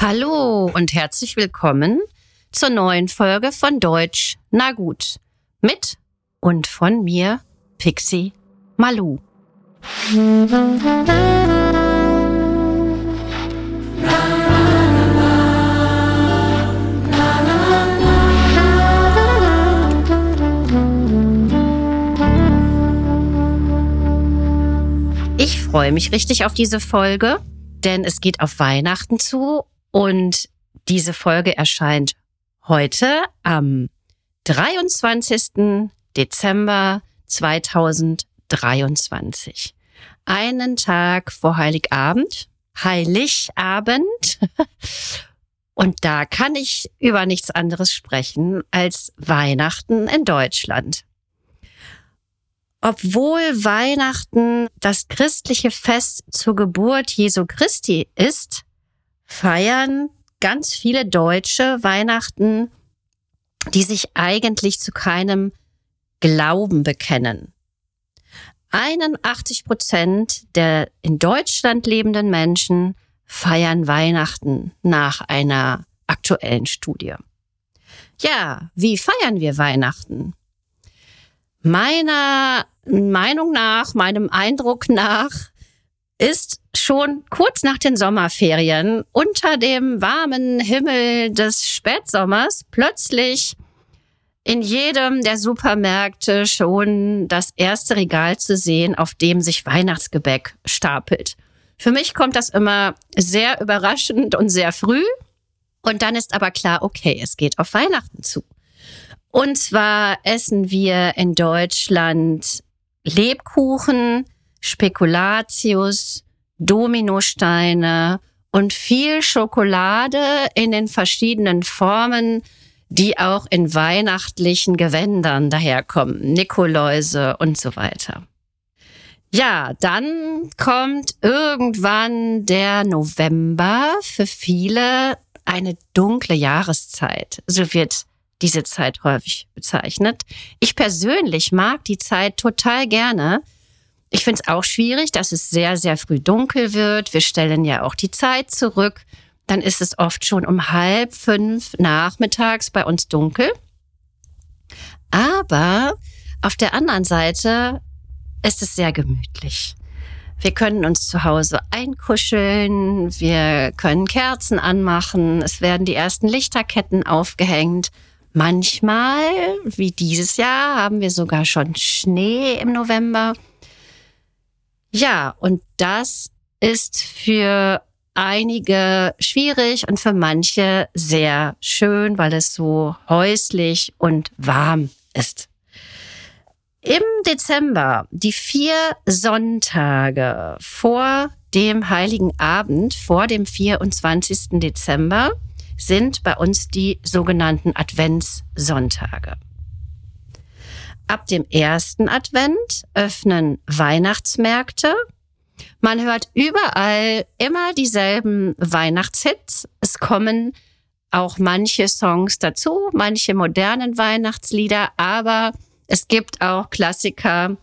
Hallo und herzlich willkommen zur neuen Folge von Deutsch Na gut mit und von mir Pixie Malu. Ich freue mich richtig auf diese Folge, denn es geht auf Weihnachten zu und diese Folge erscheint heute am 23. Dezember 2023. Einen Tag vor Heiligabend, Heiligabend. Und da kann ich über nichts anderes sprechen als Weihnachten in Deutschland. Obwohl Weihnachten das christliche Fest zur Geburt Jesu Christi ist, feiern ganz viele Deutsche Weihnachten, die sich eigentlich zu keinem Glauben bekennen. 81 Prozent der in Deutschland lebenden Menschen feiern Weihnachten nach einer aktuellen Studie. Ja, wie feiern wir Weihnachten? Meiner Meinung nach, meinem Eindruck nach, ist schon kurz nach den Sommerferien unter dem warmen Himmel des Spätsommers plötzlich in jedem der Supermärkte schon das erste Regal zu sehen, auf dem sich Weihnachtsgebäck stapelt. Für mich kommt das immer sehr überraschend und sehr früh. Und dann ist aber klar, okay, es geht auf Weihnachten zu. Und zwar essen wir in Deutschland Lebkuchen, Spekulatius, Dominosteine und viel Schokolade in den verschiedenen Formen, die auch in weihnachtlichen Gewändern daherkommen, Nikoläuse und so weiter. Ja, dann kommt irgendwann der November für viele eine dunkle Jahreszeit. So wird diese Zeit häufig bezeichnet. Ich persönlich mag die Zeit total gerne. Ich finde es auch schwierig, dass es sehr, sehr früh dunkel wird. Wir stellen ja auch die Zeit zurück. Dann ist es oft schon um halb fünf nachmittags bei uns dunkel. Aber auf der anderen Seite ist es sehr gemütlich. Wir können uns zu Hause einkuscheln, wir können Kerzen anmachen, es werden die ersten Lichterketten aufgehängt Manchmal, wie dieses Jahr, haben wir sogar schon Schnee im November. Ja, und das ist für einige schwierig und für manche sehr schön, weil es so häuslich und warm ist. Im Dezember, die vier Sonntage vor dem Heiligen Abend, vor dem 24. Dezember, sind bei uns die sogenannten Adventssonntage. Ab dem ersten Advent öffnen Weihnachtsmärkte. Man hört überall immer dieselben Weihnachtshits. Es kommen auch manche Songs dazu, manche modernen Weihnachtslieder, aber es gibt auch Klassiker,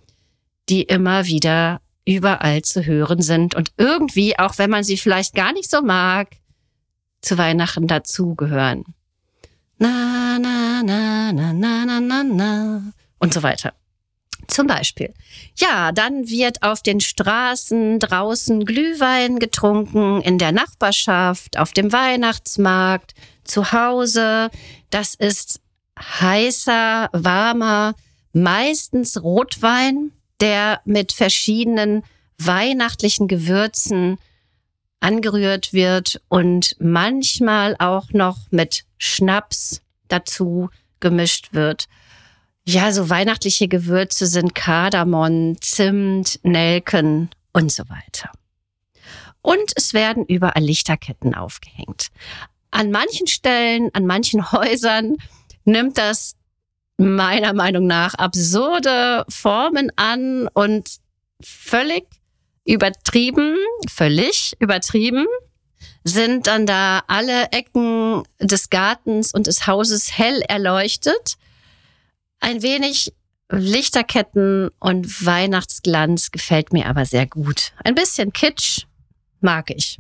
die immer wieder überall zu hören sind und irgendwie, auch wenn man sie vielleicht gar nicht so mag, zu Weihnachten dazugehören. Na, na, na, na, na, na, na, na. Und so weiter. Zum Beispiel. Ja, dann wird auf den Straßen draußen Glühwein getrunken, in der Nachbarschaft, auf dem Weihnachtsmarkt, zu Hause. Das ist heißer, warmer, meistens Rotwein, der mit verschiedenen weihnachtlichen Gewürzen angerührt wird und manchmal auch noch mit Schnaps dazu gemischt wird. Ja, so weihnachtliche Gewürze sind Kardamom, Zimt, Nelken und so weiter. Und es werden überall Lichterketten aufgehängt. An manchen Stellen, an manchen Häusern nimmt das meiner Meinung nach absurde Formen an und völlig übertrieben, völlig übertrieben, sind dann da alle Ecken des Gartens und des Hauses hell erleuchtet. Ein wenig Lichterketten und Weihnachtsglanz gefällt mir aber sehr gut. Ein bisschen Kitsch mag ich.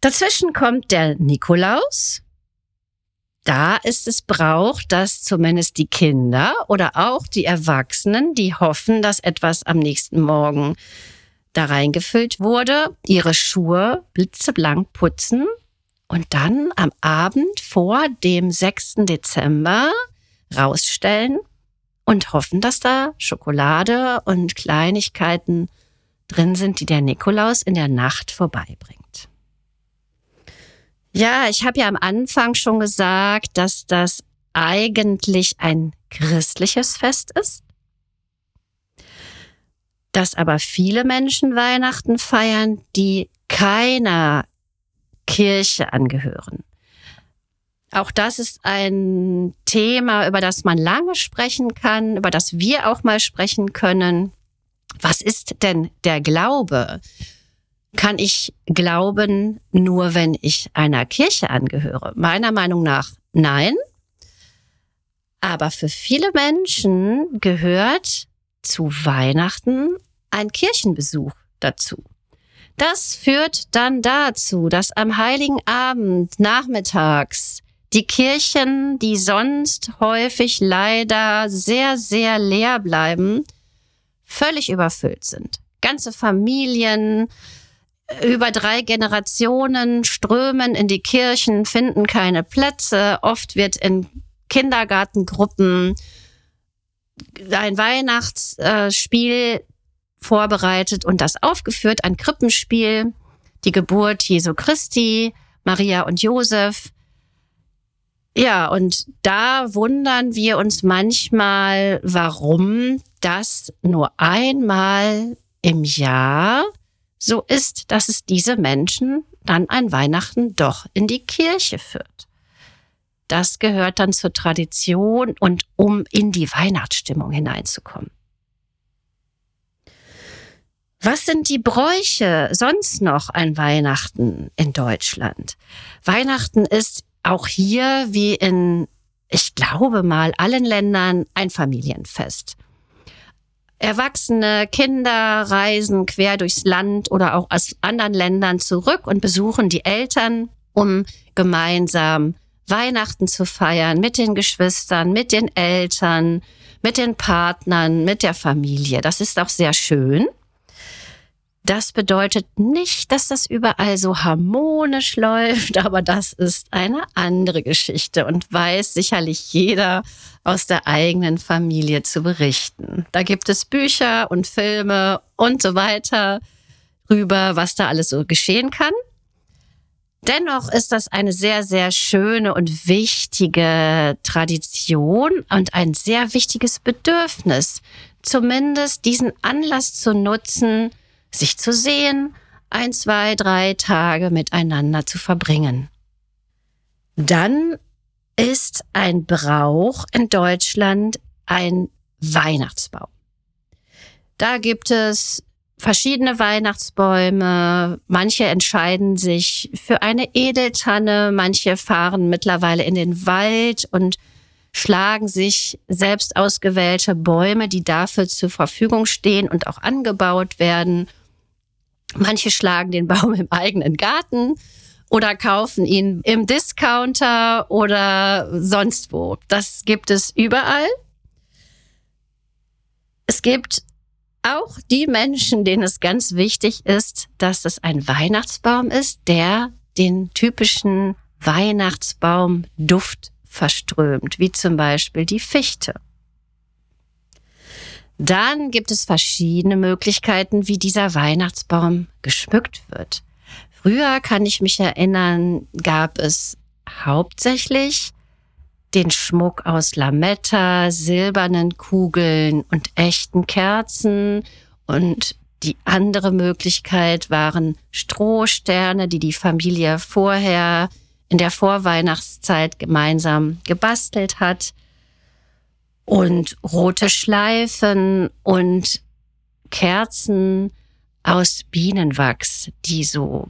Dazwischen kommt der Nikolaus. Da ist es Brauch, dass zumindest die Kinder oder auch die Erwachsenen, die hoffen, dass etwas am nächsten Morgen da reingefüllt wurde, ihre Schuhe blitzeblank putzen und dann am Abend vor dem 6. Dezember rausstellen und hoffen, dass da Schokolade und Kleinigkeiten drin sind, die der Nikolaus in der Nacht vorbeibringt. Ja, ich habe ja am Anfang schon gesagt, dass das eigentlich ein christliches Fest ist, dass aber viele Menschen Weihnachten feiern, die keiner Kirche angehören. Auch das ist ein Thema, über das man lange sprechen kann, über das wir auch mal sprechen können. Was ist denn der Glaube? Kann ich glauben, nur wenn ich einer Kirche angehöre? Meiner Meinung nach nein. Aber für viele Menschen gehört zu Weihnachten ein Kirchenbesuch dazu. Das führt dann dazu, dass am heiligen Abend nachmittags die Kirchen, die sonst häufig leider sehr, sehr leer bleiben, völlig überfüllt sind. Ganze Familien über drei Generationen strömen in die Kirchen, finden keine Plätze. Oft wird in Kindergartengruppen ein Weihnachtsspiel vorbereitet und das aufgeführt, ein Krippenspiel, die Geburt Jesu Christi, Maria und Josef. Ja, und da wundern wir uns manchmal, warum das nur einmal im Jahr so ist, dass es diese Menschen dann ein Weihnachten doch in die Kirche führt. Das gehört dann zur Tradition und um in die Weihnachtsstimmung hineinzukommen. Was sind die Bräuche sonst noch an Weihnachten in Deutschland? Weihnachten ist auch hier wie in, ich glaube mal, allen Ländern ein Familienfest. Erwachsene Kinder reisen quer durchs Land oder auch aus anderen Ländern zurück und besuchen die Eltern, um gemeinsam Weihnachten zu feiern mit den Geschwistern, mit den Eltern, mit den Partnern, mit der Familie. Das ist auch sehr schön. Das bedeutet nicht, dass das überall so harmonisch läuft, aber das ist eine andere Geschichte und weiß sicherlich jeder aus der eigenen Familie zu berichten. Da gibt es Bücher und Filme und so weiter rüber, was da alles so geschehen kann. Dennoch ist das eine sehr, sehr schöne und wichtige Tradition und ein sehr wichtiges Bedürfnis, zumindest diesen Anlass zu nutzen, sich zu sehen, ein, zwei, drei Tage miteinander zu verbringen. Dann ist ein Brauch in Deutschland ein Weihnachtsbaum. Da gibt es verschiedene Weihnachtsbäume. Manche entscheiden sich für eine Edeltanne, manche fahren mittlerweile in den Wald und schlagen sich selbst ausgewählte Bäume, die dafür zur Verfügung stehen und auch angebaut werden, Manche schlagen den Baum im eigenen Garten oder kaufen ihn im Discounter oder sonst wo. Das gibt es überall. Es gibt auch die Menschen, denen es ganz wichtig ist, dass es ein Weihnachtsbaum ist, der den typischen Weihnachtsbaumduft verströmt, wie zum Beispiel die Fichte. Dann gibt es verschiedene Möglichkeiten, wie dieser Weihnachtsbaum geschmückt wird. Früher kann ich mich erinnern, gab es hauptsächlich den Schmuck aus Lametta, silbernen Kugeln und echten Kerzen. Und die andere Möglichkeit waren Strohsterne, die die Familie vorher in der Vorweihnachtszeit gemeinsam gebastelt hat und rote Schleifen und Kerzen aus Bienenwachs, die so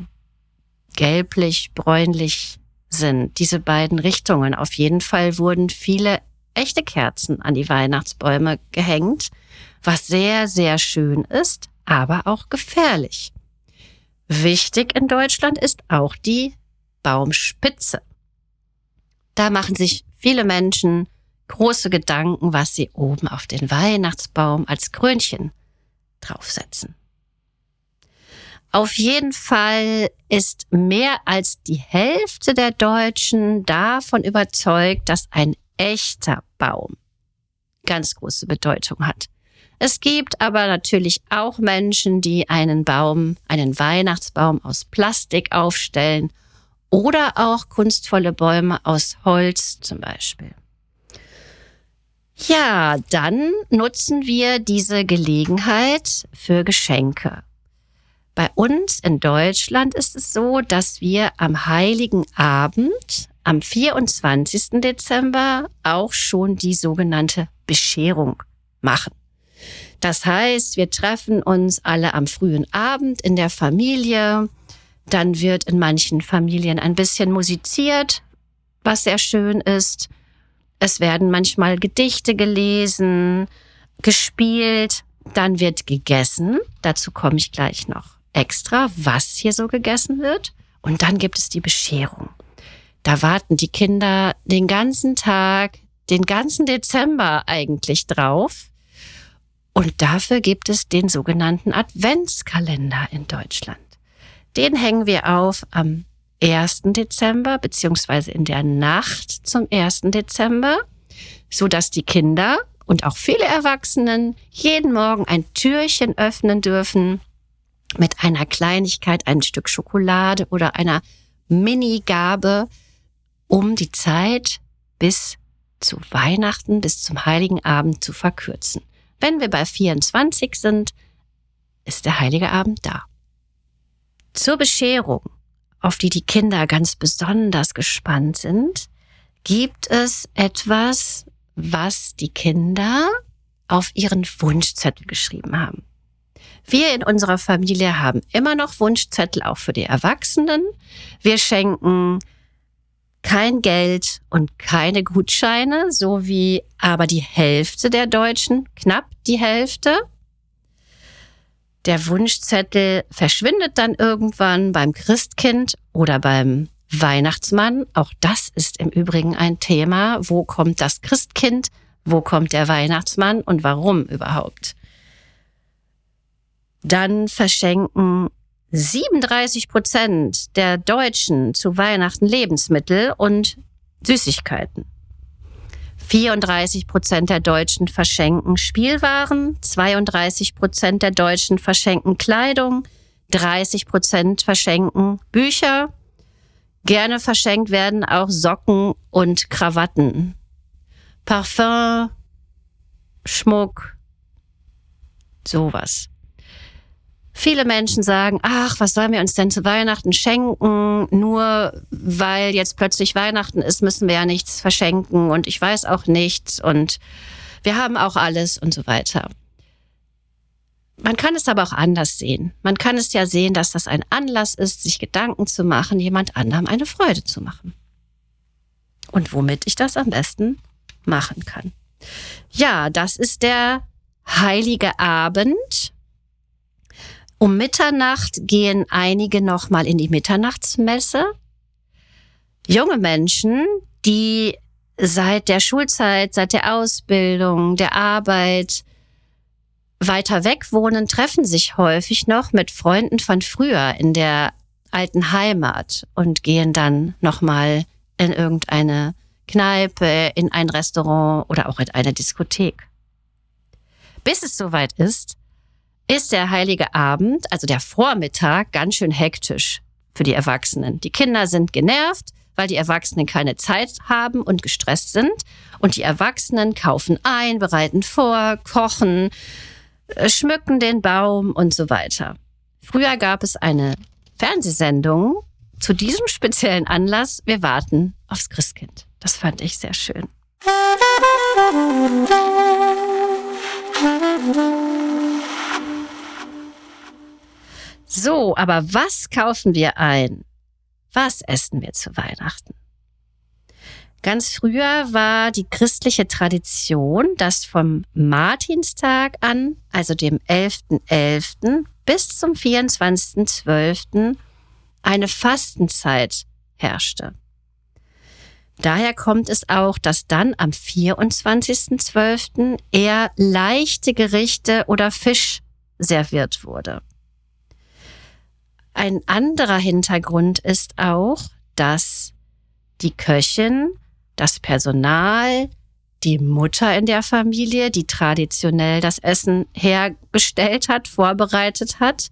gelblich, bräunlich sind. Diese beiden Richtungen. Auf jeden Fall wurden viele echte Kerzen an die Weihnachtsbäume gehängt, was sehr, sehr schön ist, aber auch gefährlich. Wichtig in Deutschland ist auch die Baumspitze. Da machen sich viele Menschen große Gedanken, was sie oben auf den Weihnachtsbaum als Krönchen draufsetzen. Auf jeden Fall ist mehr als die Hälfte der Deutschen davon überzeugt, dass ein echter Baum ganz große Bedeutung hat. Es gibt aber natürlich auch Menschen, die einen Baum, einen Weihnachtsbaum aus Plastik aufstellen oder auch kunstvolle Bäume aus Holz zum Beispiel. Ja, dann nutzen wir diese Gelegenheit für Geschenke. Bei uns in Deutschland ist es so, dass wir am heiligen Abend, am 24. Dezember, auch schon die sogenannte Bescherung machen. Das heißt, wir treffen uns alle am frühen Abend in der Familie. Dann wird in manchen Familien ein bisschen musiziert, was sehr schön ist. Es werden manchmal Gedichte gelesen, gespielt, dann wird gegessen. Dazu komme ich gleich noch extra, was hier so gegessen wird. Und dann gibt es die Bescherung. Da warten die Kinder den ganzen Tag, den ganzen Dezember eigentlich drauf. Und dafür gibt es den sogenannten Adventskalender in Deutschland. Den hängen wir auf am 1. Dezember beziehungsweise in der Nacht zum 1. Dezember, so dass die Kinder und auch viele Erwachsenen jeden Morgen ein Türchen öffnen dürfen mit einer Kleinigkeit, ein Stück Schokolade oder einer Mini-Gabe, um die Zeit bis zu Weihnachten, bis zum Heiligen Abend zu verkürzen. Wenn wir bei 24 sind, ist der Heilige Abend da. Zur Bescherung auf die die Kinder ganz besonders gespannt sind, gibt es etwas, was die Kinder auf ihren Wunschzettel geschrieben haben. Wir in unserer Familie haben immer noch Wunschzettel auch für die Erwachsenen. Wir schenken kein Geld und keine Gutscheine, so wie aber die Hälfte der Deutschen, knapp die Hälfte. Der Wunschzettel verschwindet dann irgendwann beim Christkind oder beim Weihnachtsmann. Auch das ist im Übrigen ein Thema. Wo kommt das Christkind? Wo kommt der Weihnachtsmann und warum überhaupt? Dann verschenken 37 Prozent der Deutschen zu Weihnachten Lebensmittel und Süßigkeiten. 34 Prozent der Deutschen verschenken Spielwaren, 32 Prozent der Deutschen verschenken Kleidung, 30 Prozent verschenken Bücher. Gerne verschenkt werden auch Socken und Krawatten. Parfum, Schmuck, sowas. Viele Menschen sagen, ach, was sollen wir uns denn zu Weihnachten schenken? Nur weil jetzt plötzlich Weihnachten ist, müssen wir ja nichts verschenken und ich weiß auch nichts und wir haben auch alles und so weiter. Man kann es aber auch anders sehen. Man kann es ja sehen, dass das ein Anlass ist, sich Gedanken zu machen, jemand anderem eine Freude zu machen. Und womit ich das am besten machen kann. Ja, das ist der heilige Abend um Mitternacht gehen einige nochmal in die Mitternachtsmesse. Junge Menschen, die seit der Schulzeit, seit der Ausbildung, der Arbeit weiter weg wohnen, treffen sich häufig noch mit Freunden von früher in der alten Heimat und gehen dann nochmal in irgendeine Kneipe, in ein Restaurant oder auch in eine Diskothek. Bis es soweit ist, ist der heilige Abend, also der Vormittag, ganz schön hektisch für die Erwachsenen. Die Kinder sind genervt, weil die Erwachsenen keine Zeit haben und gestresst sind. Und die Erwachsenen kaufen ein, bereiten vor, kochen, äh, schmücken den Baum und so weiter. Früher gab es eine Fernsehsendung zu diesem speziellen Anlass. Wir warten aufs Christkind. Das fand ich sehr schön. So, aber was kaufen wir ein? Was essen wir zu Weihnachten? Ganz früher war die christliche Tradition, dass vom Martinstag an, also dem 11.11., .11., bis zum 24.12. eine Fastenzeit herrschte. Daher kommt es auch, dass dann am 24.12. eher leichte Gerichte oder Fisch serviert wurde. Ein anderer Hintergrund ist auch, dass die Köchin das Personal, die Mutter in der Familie, die traditionell das Essen hergestellt hat, vorbereitet hat,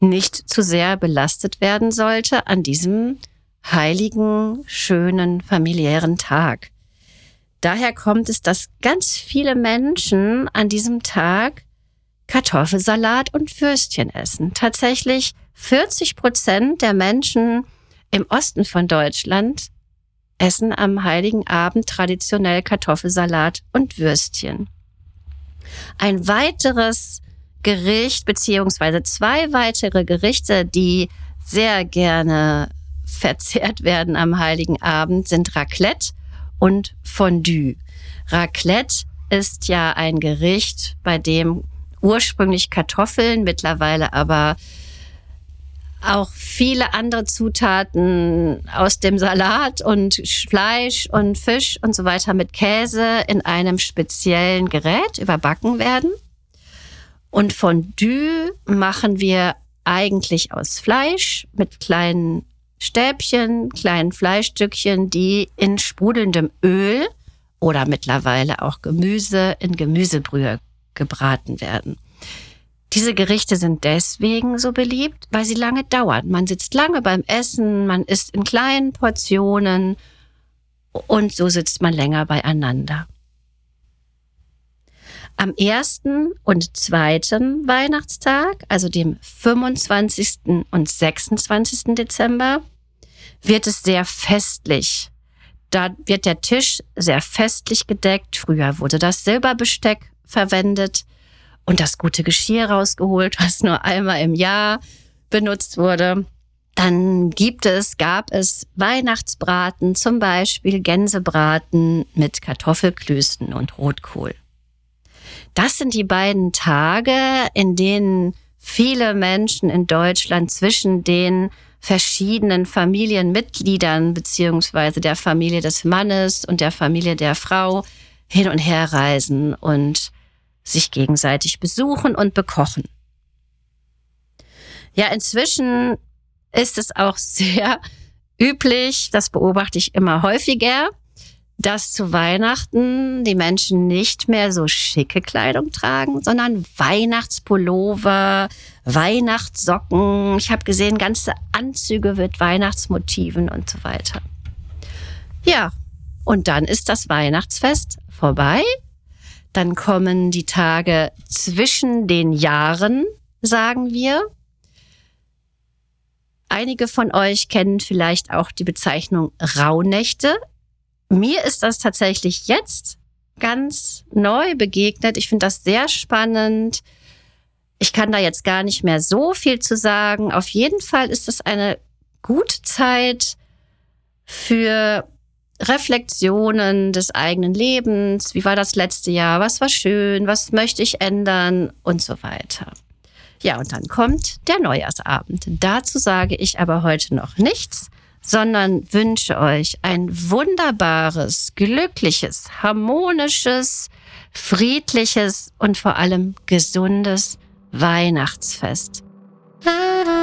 nicht zu sehr belastet werden sollte an diesem heiligen, schönen, familiären Tag. Daher kommt es, dass ganz viele Menschen an diesem Tag Kartoffelsalat und Würstchen essen. Tatsächlich 40 Prozent der Menschen im Osten von Deutschland essen am heiligen Abend traditionell Kartoffelsalat und Würstchen. Ein weiteres Gericht beziehungsweise zwei weitere Gerichte, die sehr gerne verzehrt werden am heiligen Abend, sind Raclette und Fondue. Raclette ist ja ein Gericht, bei dem ursprünglich Kartoffeln, mittlerweile aber auch viele andere Zutaten aus dem Salat und Fleisch und Fisch und so weiter mit Käse in einem speziellen Gerät überbacken werden. Und Fondue machen wir eigentlich aus Fleisch mit kleinen Stäbchen, kleinen Fleischstückchen, die in sprudelndem Öl oder mittlerweile auch Gemüse in Gemüsebrühe gebraten werden. Diese Gerichte sind deswegen so beliebt, weil sie lange dauern. Man sitzt lange beim Essen, man isst in kleinen Portionen und so sitzt man länger beieinander. Am ersten und zweiten Weihnachtstag, also dem 25. und 26. Dezember, wird es sehr festlich. Da wird der Tisch sehr festlich gedeckt. Früher wurde das Silberbesteck verwendet und das gute Geschirr rausgeholt, was nur einmal im Jahr benutzt wurde. Dann gibt es, gab es Weihnachtsbraten, zum Beispiel Gänsebraten mit Kartoffelklößen und Rotkohl. Das sind die beiden Tage, in denen viele Menschen in Deutschland zwischen den verschiedenen Familienmitgliedern beziehungsweise der Familie des Mannes und der Familie der Frau hin und her reisen und sich gegenseitig besuchen und bekochen. Ja, inzwischen ist es auch sehr üblich, das beobachte ich immer häufiger, dass zu Weihnachten die Menschen nicht mehr so schicke Kleidung tragen, sondern Weihnachtspullover, Weihnachtssocken. Ich habe gesehen, ganze Anzüge mit Weihnachtsmotiven und so weiter. Ja, und dann ist das Weihnachtsfest vorbei dann kommen die Tage zwischen den Jahren, sagen wir. Einige von euch kennen vielleicht auch die Bezeichnung Rauhnächte. Mir ist das tatsächlich jetzt ganz neu begegnet. Ich finde das sehr spannend. Ich kann da jetzt gar nicht mehr so viel zu sagen. Auf jeden Fall ist es eine gute Zeit für Reflexionen des eigenen Lebens. Wie war das letzte Jahr? Was war schön? Was möchte ich ändern? Und so weiter. Ja, und dann kommt der Neujahrsabend. Dazu sage ich aber heute noch nichts, sondern wünsche euch ein wunderbares, glückliches, harmonisches, friedliches und vor allem gesundes Weihnachtsfest. Musik